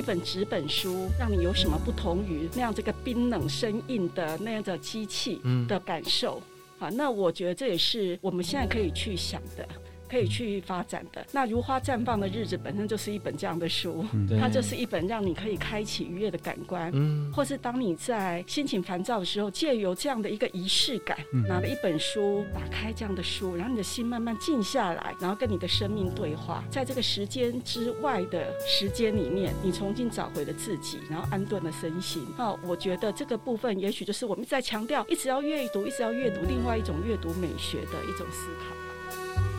一本纸本书让你有什么不同于那样这个冰冷生硬的那样的机器的感受？啊，那我觉得这也是我们现在可以去想的。可以去发展的。那如花绽放的日子本身就是一本这样的书，嗯、它就是一本让你可以开启愉悦的感官，嗯，或是当你在心情烦躁的时候，借由这样的一个仪式感，嗯、拿了一本书，打开这样的书，然后你的心慢慢静下来，然后跟你的生命对话，在这个时间之外的时间里面，你重新找回了自己，然后安顿了身心。那我觉得这个部分也许就是我们在强调，一直要阅读，一直要阅读，另外一种阅读美学的一种思考。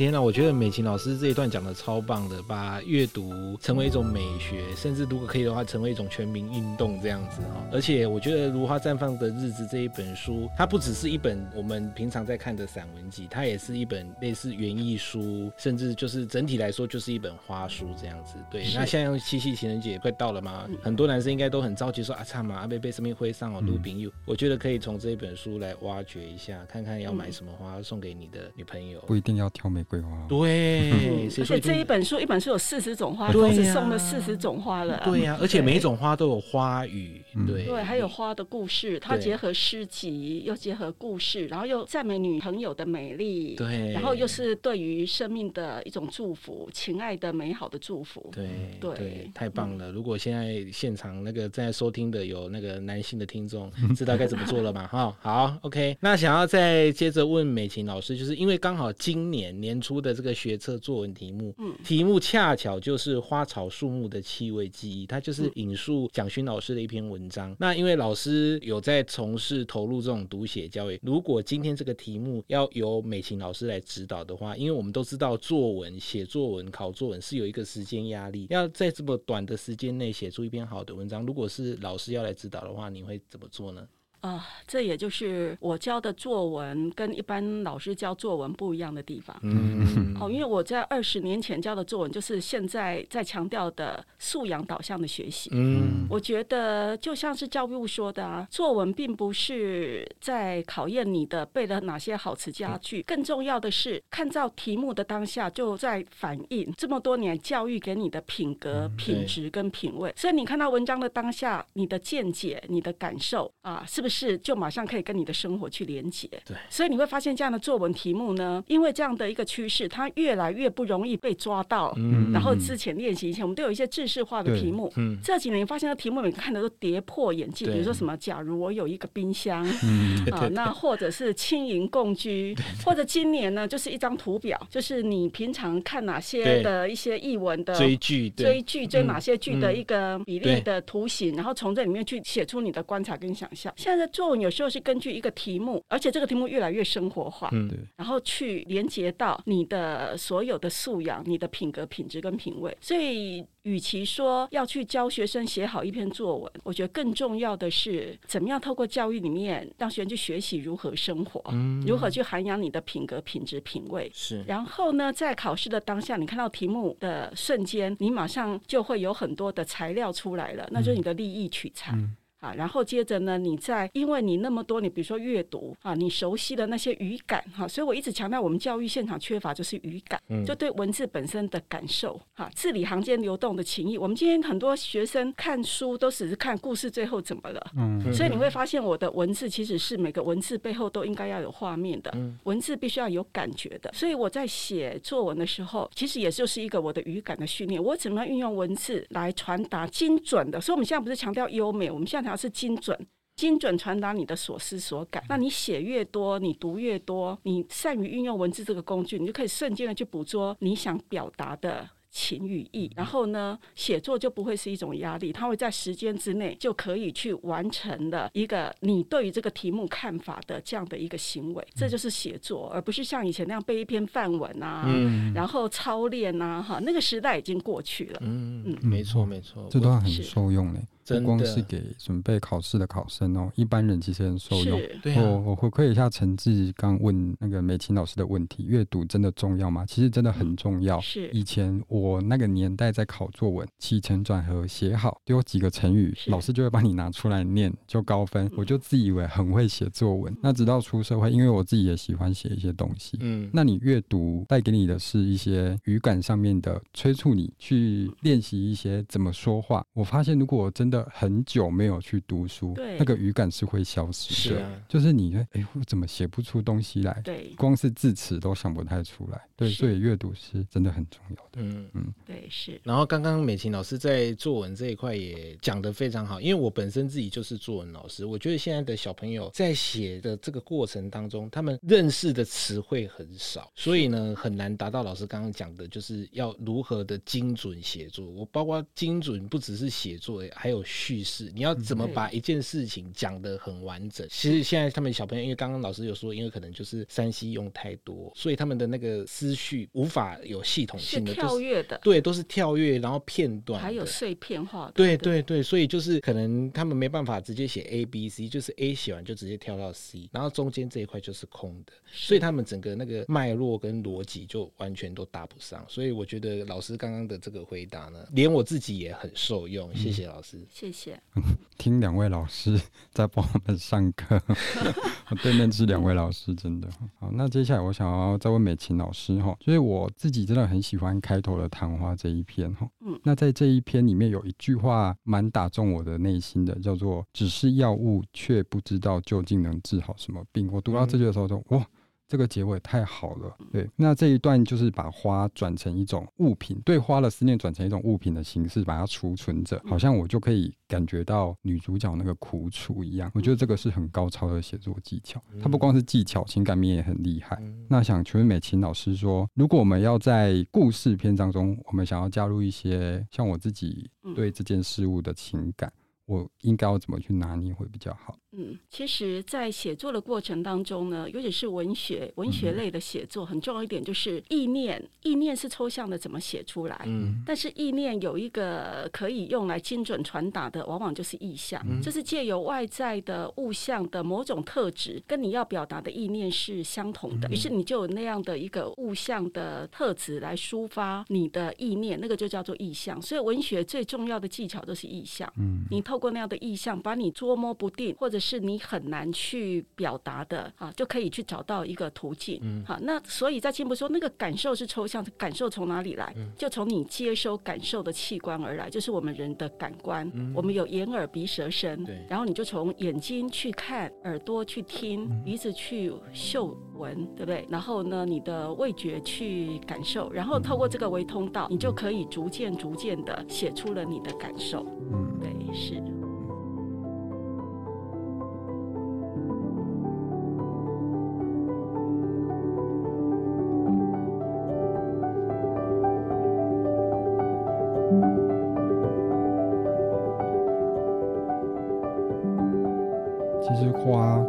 天呐，我觉得美琴老师这一段讲的超棒的，把阅读成为一种美学，甚至如果可以的话，成为一种全民运动这样子哈。而且我觉得《如花绽放的日子》这一本书，它不只是一本我们平常在看的散文集，它也是一本类似园艺书，甚至就是整体来说就是一本花书这样子。对，那像七夕情人节快到了嘛，很多男生应该都很着急说啊，差嘛，阿贝贝生命会上哦，鲁宾友。我觉得可以从这一本书来挖掘一下，看看要买什么花送给你的女朋友，不一定要挑玫对，而且这一本书，一本书有四十种花，同时送了四十种花了。对呀，而且每一种花都有花语，对对，还有花的故事，它结合诗集，又结合故事，然后又赞美女朋友的美丽，对，然后又是对于生命的一种祝福，情爱的美好的祝福。对对，太棒了！如果现在现场那个正在收听的有那个男性的听众，知道该怎么做了吗？哈，好，OK。那想要再接着问美琴老师，就是因为刚好今年年初的。这个学测作文题目，嗯，题目恰巧就是花草树木的气味记忆，它就是引述蒋勋老师的一篇文章。那因为老师有在从事投入这种读写教育，如果今天这个题目要由美琴老师来指导的话，因为我们都知道作文写作文考作文是有一个时间压力，要在这么短的时间内写出一篇好的文章，如果是老师要来指导的话，你会怎么做呢？啊、呃，这也就是我教的作文跟一般老师教作文不一样的地方。嗯，哦，因为我在二十年前教的作文，就是现在在强调的素养导向的学习。嗯，我觉得就像是教育部说的啊，作文并不是在考验你的背了哪些好词佳句，更重要的是看到题目的当下就在反映这么多年教育给你的品格、品质跟品味。所以你看到文章的当下，你的见解、你的感受啊，是不是？是，就马上可以跟你的生活去连接。对，所以你会发现这样的作文题目呢，因为这样的一个趋势，它越来越不容易被抓到。嗯，然后之前练习以前，我们都有一些制式化的题目。嗯，这几年发现的题目，每个看的都跌破眼镜。比如说什么，假如我有一个冰箱，嗯啊，那或者是轻盈共居，或者今年呢，就是一张图表，就是你平常看哪些的一些译文的追剧，追剧追哪些剧的一个比例的图形，然后从这里面去写出你的观察跟想象。现在。作文有时候是根据一个题目，而且这个题目越来越生活化，嗯，对，然后去连接到你的所有的素养、你的品格、品质跟品味。所以，与其说要去教学生写好一篇作文，我觉得更重要的是怎么样透过教育里面让学生去学习如何生活，嗯，如何去涵养你的品格、品质、品味。是，然后呢，在考试的当下，你看到题目的瞬间，你马上就会有很多的材料出来了，那就是你的利益取材。嗯啊，然后接着呢，你在因为你那么多，你比如说阅读啊，你熟悉的那些语感哈、啊，所以我一直强调，我们教育现场缺乏就是语感，嗯、就对文字本身的感受哈、啊，字里行间流动的情意。我们今天很多学生看书都只是看故事最后怎么了，嗯，所以你会发现我的文字其实是每个文字背后都应该要有画面的，嗯、文字必须要有感觉的。所以我在写作文的时候，其实也就是一个我的语感的训练，我怎么样运用文字来传达精准的。所以我们现在不是强调优美，我们现在。它是精准，精准传达你的所思所感。那你写越多，你读越多，你善于运用文字这个工具，你就可以瞬间的去捕捉你想表达的情与意。然后呢，写作就不会是一种压力，它会在时间之内就可以去完成的一个你对于这个题目看法的这样的一个行为。这就是写作，而不是像以前那样背一篇范文啊，嗯、然后操练啊，哈，那个时代已经过去了。嗯嗯，没错没错，这段很受用嘞。不光是给准备考试的考生哦，一般人其实很受用。对啊，我我回馈一下陈志刚问那个美琴老师的问题：阅读真的重要吗？其实真的很重要。是以前我那个年代在考作文，起承转合写好，丢几个成语，老师就会帮你拿出来念，就高分。我就自以为很会写作文。那直到出社会，因为我自己也喜欢写一些东西。嗯，那你阅读带给你的是一些语感上面的催促，你去练习一些怎么说话。我发现，如果我真的很久没有去读书，对，那个语感是会消失的。是啊，就是你，哎、欸，我怎么写不出东西来？对，光是字词都想不太出来。对，所以阅读是真的很重要的。嗯嗯，对，是。然后刚刚美琴老师在作文这一块也讲得非常好，因为我本身自己就是作文老师，我觉得现在的小朋友在写的这个过程当中，他们认识的词汇很少，所以呢，很难达到老师刚刚讲的，就是要如何的精准写作。我包括精准不只是写作，还有叙事，你要怎么把一件事情讲得很完整。其实现在他们小朋友，因为刚刚老师有说，因为可能就是 3C 用太多，所以他们的那个思绪无法有系统性的，跳跃的，对，都是跳跃，然后片段，还有碎片化的，对对对，所以就是可能他们没办法直接写 A B C，就是 A 写完就直接跳到 C，然后中间这一块就是空的，所以他们整个那个脉络跟逻辑就完全都搭不上。所以我觉得老师刚刚的这个回答呢，连我自己也很受用。谢谢老师，嗯、谢谢。听两位老师在帮我们上课，我对面是两位老师，真的好。那接下来我想要再问美琴老师哈，就是我自己真的很喜欢开头的谈话这一篇哈。嗯，那在这一篇里面有一句话蛮打中我的内心的，叫做“只是药物，却不知道究竟能治好什么病”。我读到这句的时候就哇。这个结尾太好了，对。那这一段就是把花转成一种物品，对花的思念转成一种物品的形式，把它储存着，好像我就可以感觉到女主角那个苦楚一样。我觉得这个是很高超的写作技巧，它不光是技巧，情感面也很厉害。那想请问美琴老师说，如果我们要在故事篇章中，我们想要加入一些像我自己对这件事物的情感，我应该要怎么去拿捏会比较好？嗯，其实，在写作的过程当中呢，尤其是文学、文学类的写作，很重要一点就是意念。意念是抽象的，怎么写出来？嗯，但是意念有一个可以用来精准传达的，往往就是意象。嗯，这是借由外在的物象的某种特质，跟你要表达的意念是相同的，于是你就有那样的一个物象的特质来抒发你的意念，那个就叫做意象。所以，文学最重要的技巧就是意象。嗯，你透过那样的意象，把你捉摸不定，或者是你很难去表达的啊，就可以去找到一个途径。嗯，好，那所以在进一步说，那个感受是抽象的，感受从哪里来？就从你接收感受的器官而来，就是我们人的感官。嗯，我们有眼、耳、鼻、舌、身。对，然后你就从眼睛去看，耳朵去听，鼻子去嗅闻，对不对？然后呢，你的味觉去感受，然后透过这个微通道，你就可以逐渐、逐渐的写出了你的感受。嗯，对，是。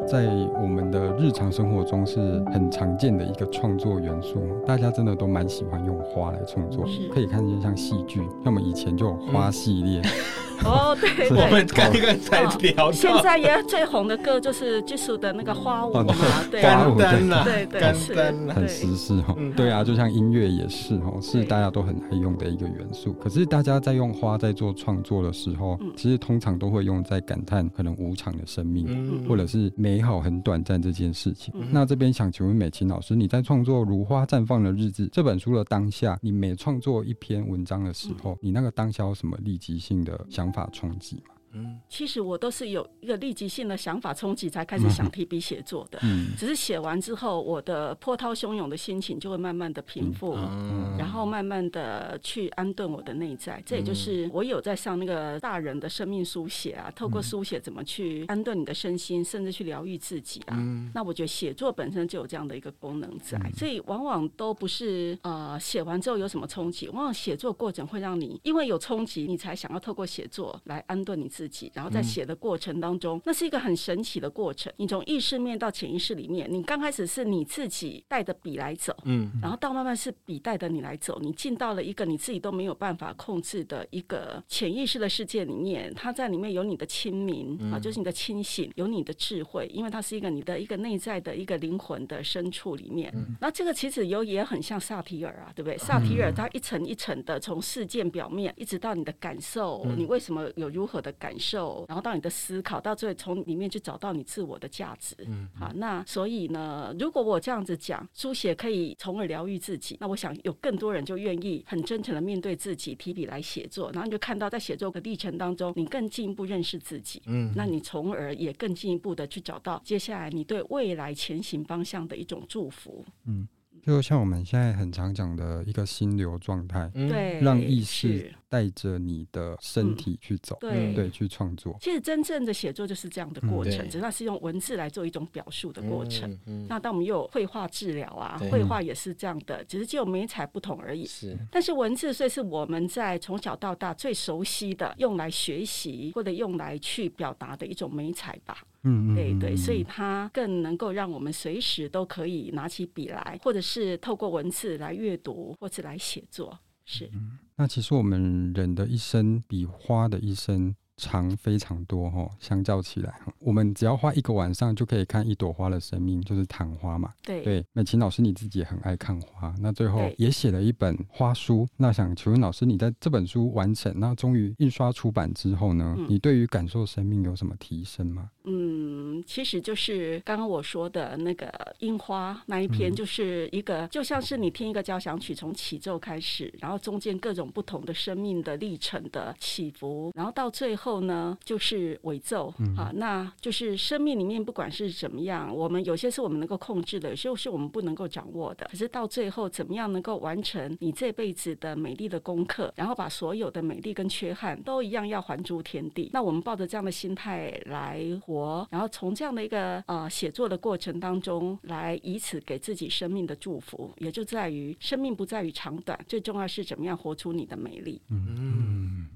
在我们的日常生活中是很常见的一个创作元素，大家真的都蛮喜欢用花来创作，可以看见像戏剧，像我们以前就有花系列。嗯 哦，对，对，我们刚刚才聊到，现在也最红的歌就是技术的那个花舞嘛，对，花舞对对对，很时事哦。对啊，就像音乐也是哦，是大家都很爱用的一个元素。可是大家在用花在做创作的时候，其实通常都会用在感叹可能无常的生命，或者是美好很短暂这件事情。那这边想请问美琴老师，你在创作《如花绽放的日子》这本书的当下，你每创作一篇文章的时候，你那个当下有什么立即性的想法？冲击嘛。嗯，其实我都是有一个立即性的想法冲击才开始想提笔写作的。嗯，只是写完之后，我的波涛汹涌的心情就会慢慢的平复，嗯，然后慢慢的去安顿我的内在。这也就是我有在上那个大人的生命书写啊，透过书写怎么去安顿你的身心，甚至去疗愈自己啊。那我觉得写作本身就有这样的一个功能在，所以往往都不是呃写完之后有什么冲击，往往写作过程会让你因为有冲击，你才想要透过写作来安顿你自己。自己，然后在写的过程当中，嗯、那是一个很神奇的过程。你从意识面到潜意识里面，你刚开始是你自己带着笔来走，嗯，然后到慢慢是笔带着你来走，你进到了一个你自己都没有办法控制的一个潜意识的世界里面，它在里面有你的清明、嗯、啊，就是你的清醒，有你的智慧，因为它是一个你的一个内在的一个灵魂的深处里面。嗯、那这个其实有也很像萨提尔啊，对不对？萨提尔它一层一层的从事件表面一直到你的感受，嗯、你为什么有如何的感受，然后到你的思考，到最后从里面去找到你自我的价值。嗯，好，那所以呢，如果我这样子讲，书写可以从而疗愈自己，那我想有更多人就愿意很真诚的面对自己，提笔来写作，然后你就看到在写作的历程当中，你更进一步认识自己。嗯，那你从而也更进一步的去找到接下来你对未来前行方向的一种祝福。嗯。就像我们现在很常讲的一个心流状态，对，让意识带着你的身体去走，嗯、对，对，去创作。其实真正的写作就是这样的过程，只是它是用文字来做一种表述的过程。嗯嗯、那当我们又有绘画治疗啊，绘画也是这样的，只是只有媒材不同而已。是，但是文字，所以是我们在从小到大最熟悉的，用来学习或者用来去表达的一种媒材吧。嗯，对对，所以它更能够让我们随时都可以拿起笔来，或者是透过文字来阅读，或者来写作。是。嗯，那其实我们人的一生比花的一生。长非常多哈，相较起来，我们只要花一个晚上就可以看一朵花的生命，就是昙花嘛。对对，美琴老师你自己也很爱看花，那最后也写了一本花书。那想请问老师，你在这本书完成，那终于印刷出版之后呢，嗯、你对于感受生命有什么提升吗？嗯，其实就是刚刚我说的那个樱花那一篇，就是一个、嗯、就像是你听一个交响曲，从起奏开始，然后中间各种不同的生命的历程的起伏，然后到最后。后呢，就是尾奏、嗯、啊，那就是生命里面不管是怎么样，我们有些是我们能够控制的，有些是我们不能够掌握的。可是到最后，怎么样能够完成你这辈子的美丽的功课，然后把所有的美丽跟缺憾都一样要还诸天地？那我们抱着这样的心态来活，然后从这样的一个呃写作的过程当中，来以此给自己生命的祝福，也就在于生命不在于长短，最重要是怎么样活出你的美丽。嗯，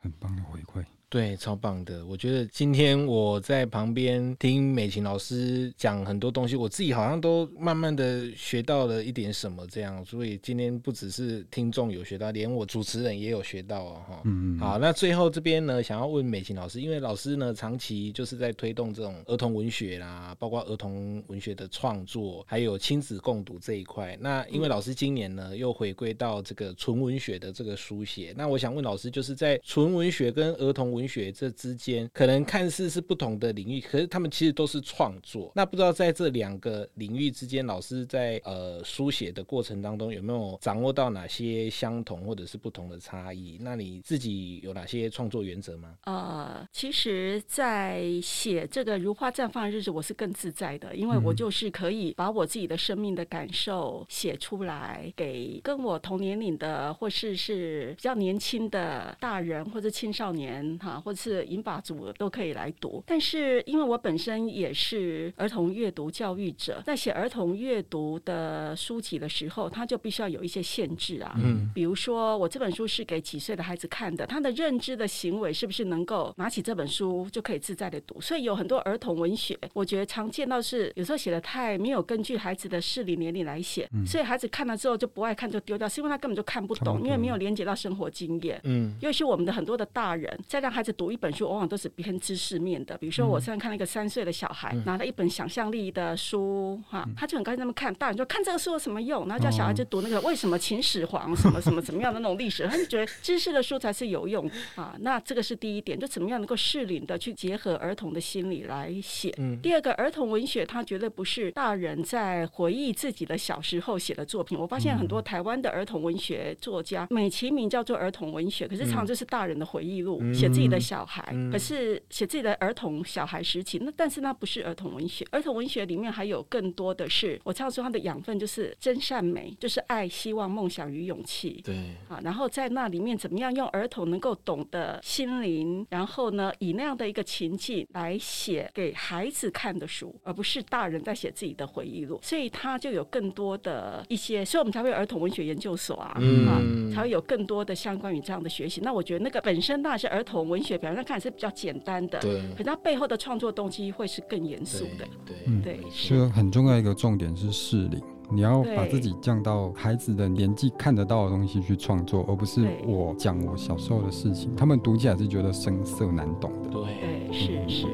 很棒的回馈。对，超棒的！我觉得今天我在旁边听美琴老师讲很多东西，我自己好像都慢慢的学到了一点什么这样。所以今天不只是听众有学到，连我主持人也有学到哦。哈。嗯嗯。好，那最后这边呢，想要问美琴老师，因为老师呢长期就是在推动这种儿童文学啦，包括儿童文学的创作，还有亲子共读这一块。那因为老师今年呢又回归到这个纯文学的这个书写，那我想问老师，就是在纯文学跟儿童文学文学这之间可能看似是不同的领域，可是他们其实都是创作。那不知道在这两个领域之间，老师在呃书写的过程当中有没有掌握到哪些相同或者是不同的差异？那你自己有哪些创作原则吗？呃，其实，在写这个如花绽放的日子，我是更自在的，因为我就是可以把我自己的生命的感受写出来，给跟我同年龄的或是是比较年轻的大人或者青少年哈。或者是银发族都可以来读，但是因为我本身也是儿童阅读教育者，在写儿童阅读的书籍的时候，他就必须要有一些限制啊。嗯，比如说我这本书是给几岁的孩子看的，他的认知的行为是不是能够拿起这本书就可以自在的读？所以有很多儿童文学，我觉得常见到是有时候写的太没有根据孩子的适龄年龄来写，嗯，所以孩子看了之后就不爱看就丢掉，是因为他根本就看不懂，因为没有连接到生活经验。嗯，尤其是我们的很多的大人在让孩子读一本书，往往都是偏知识面的。比如说，我现在看了一个三岁的小孩，嗯、拿了一本想象力的书，哈，他就很高兴那么看。大人说看这个书有什么用？然后叫小孩就读那个为什么秦始皇 什么什么怎么样的那种历史，他就觉得知识的书才是有用啊。那这个是第一点，就怎么样能够适龄的去结合儿童的心理来写。嗯、第二个，儿童文学它绝对不是大人在回忆自己的小时候写的作品。我发现很多台湾的儿童文学作家，美其名叫做儿童文学，可是常常就是大人的回忆录，写自己的小孩。可是写自己的儿童小孩时期，那但是那不是儿童文学。儿童文学里面还有更多的是，我常说它的养分就是真善美，就是爱、希望、梦想与勇气。对啊，然后在那里面怎么样用儿童能够懂得心灵，然后呢，以那样的一个情境来写给孩子看的书，而不是大人在写自己的回忆录。所以他就有更多的一些，所以我们才会有儿童文学研究所啊，嗯、啊，才会有更多的相关于这样的学习。那我觉得那个本身当然是儿童。文学表面上看是比较简单的，对，可是它背后的创作动机会是更严肃的，对，嗯，对，是很重要一个重点是适龄，你要把自己降到孩子的年纪看得到的东西去创作，而不是我讲我小时候的事情，他们读起来是觉得生涩难懂的，对，是是。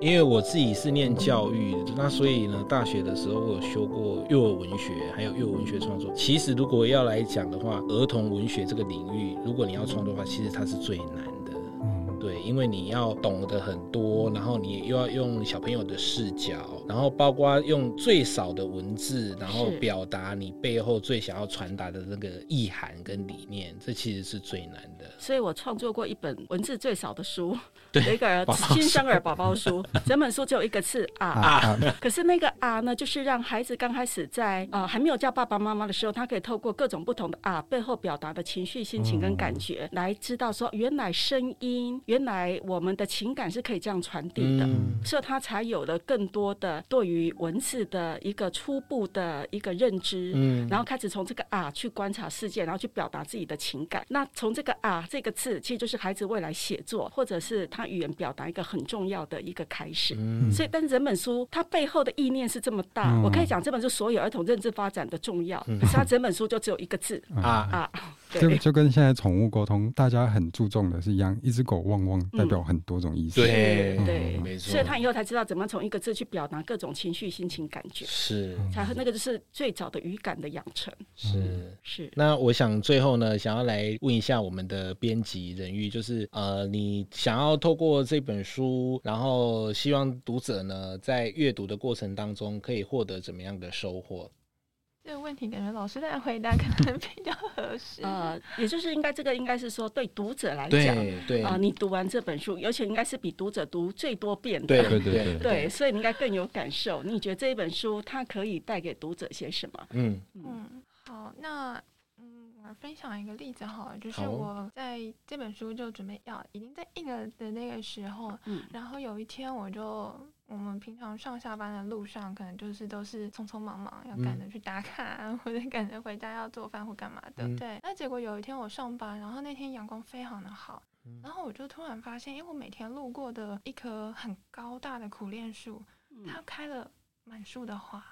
因为我自己是念教育的，那所以呢，大学的时候我有修过幼儿文学，还有幼儿文学创作。其实如果要来讲的话，儿童文学这个领域，如果你要创作的话，其实它是最难的。对，因为你要懂得很多，然后你又要用小朋友的视角，然后包括用最少的文字，然后表达你背后最想要传达的那个意涵跟理念，这其实是最难的。所以我创作过一本文字最少的书，对，有一个新生儿宝宝书，整本书只有一个字啊啊，可是那个啊呢，就是让孩子刚开始在啊、呃、还没有叫爸爸妈妈的时候，他可以透过各种不同的啊背后表达的情绪、心情跟感觉，嗯、来知道说原来声音原。原来我们的情感是可以这样传递的，嗯、所以他才有了更多的对于文字的一个初步的一个认知，嗯、然后开始从这个啊去观察世界，然后去表达自己的情感。那从这个啊这个字，其实就是孩子未来写作或者是他语言表达一个很重要的一个开始。嗯、所以，但是整本书它背后的意念是这么大，嗯、我可以讲这本书所有儿童认知发展的重要，嗯、可是它整本书就只有一个字、嗯、啊啊。就就跟现在宠物沟通，大家很注重的是一样，一只狗汪汪代表很多种意思。对对，没错。所以他以后才知道怎么从一个字去表达各种情绪、心情、感觉。是，才和那个就是最早的语感的养成。是是。那我想最后呢，想要来问一下我们的编辑人玉，就是呃，你想要透过这本书，然后希望读者呢在阅读的过程当中可以获得怎么样的收获？这个问题感觉老师在回答可能比较合适。呃，也就是应该这个应该是说对读者来讲，对对啊、呃，你读完这本书，而且应该是比读者读最多遍的，对对对对，对，所以你应该更有感受。你觉得这一本书它可以带给读者些什么？嗯嗯，好，那嗯，我分享一个例子好了，就是我在这本书就准备要已经在印了的那个时候，嗯，然后有一天我就。我们平常上下班的路上，可能就是都是匆匆忙忙，要赶着去打卡，嗯、或者赶着回家要做饭或干嘛的。嗯、对，那结果有一天我上班，然后那天阳光非常的好，嗯、然后我就突然发现，因为我每天路过的一棵很高大的苦楝树，它开了满树的花，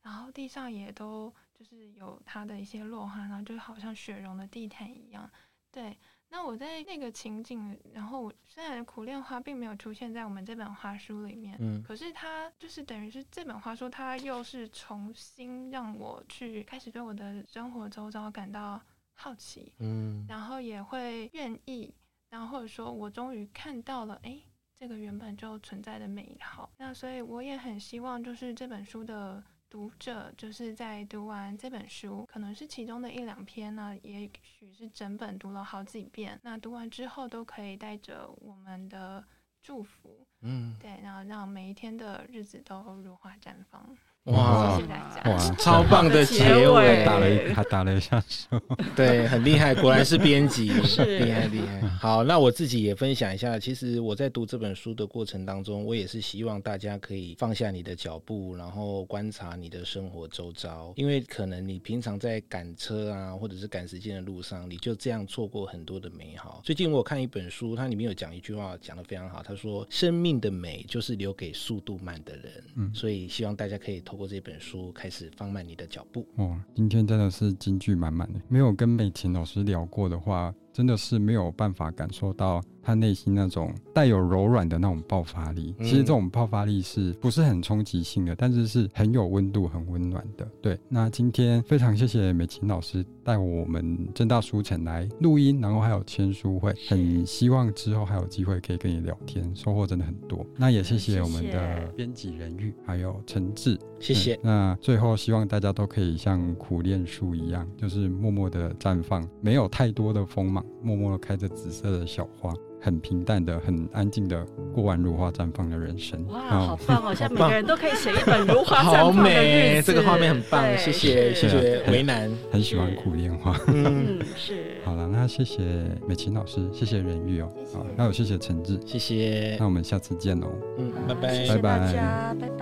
然后地上也都就是有它的一些落花，然后就好像雪融的地毯一样。对。那我在那个情景，然后虽然苦恋花并没有出现在我们这本花书里面，嗯，可是它就是等于是这本花书，它又是重新让我去开始对我的生活周遭感到好奇，嗯，然后也会愿意，然后或者说我终于看到了，哎，这个原本就存在的美好。那所以我也很希望，就是这本书的。读者就是在读完这本书，可能是其中的一两篇呢，也许是整本读了好几遍。那读完之后，都可以带着我们的祝福，嗯，对，然后让每一天的日子都如花绽放。哇，谢谢大家！哇，超棒的结尾，打了一还打了一下手，对，很厉害，果然是编辑，厉害厉害。好，那我自己也分享一下，其实我在读这本书的过程当中，我也是希望大家可以放下你的脚步，然后观察你的生活周遭，因为可能你平常在赶车啊，或者是赶时间的路上，你就这样错过很多的美好。最近我有看一本书，它里面有讲一句话，讲的非常好，他说：“生命的美就是留给速度慢的人。”嗯，所以希望大家可以。透过这本书开始放慢你的脚步。哦，今天真的是金句满满的。没有跟美琴老师聊过的话，真的是没有办法感受到他内心那种带有柔软的那种爆发力。其实这种爆发力是不是很冲击性的？但是是很有温度、很温暖的。对，那今天非常谢谢美琴老师带我们正大书城来录音，然后还有签书会。很希望之后还有机会可以跟你聊天，收获真的很多。那也谢谢我们的编辑人玉，还有陈志，谢谢。那最后希望大家都可以像苦楝树一样，就是默默的绽放，没有太多的锋芒。默默的开着紫色的小花，很平淡的、很安静的过完如花绽放的人生。哇，好棒哦！像每个人都可以写一本如花绽放的日子。好美，这个画面很棒，谢谢谢谢为难，很喜欢苦恋花。嗯，是。好了，那谢谢美琴老师，谢谢人玉哦，好，还有谢谢陈志，谢谢。那我们下次见哦。嗯，拜拜，拜拜。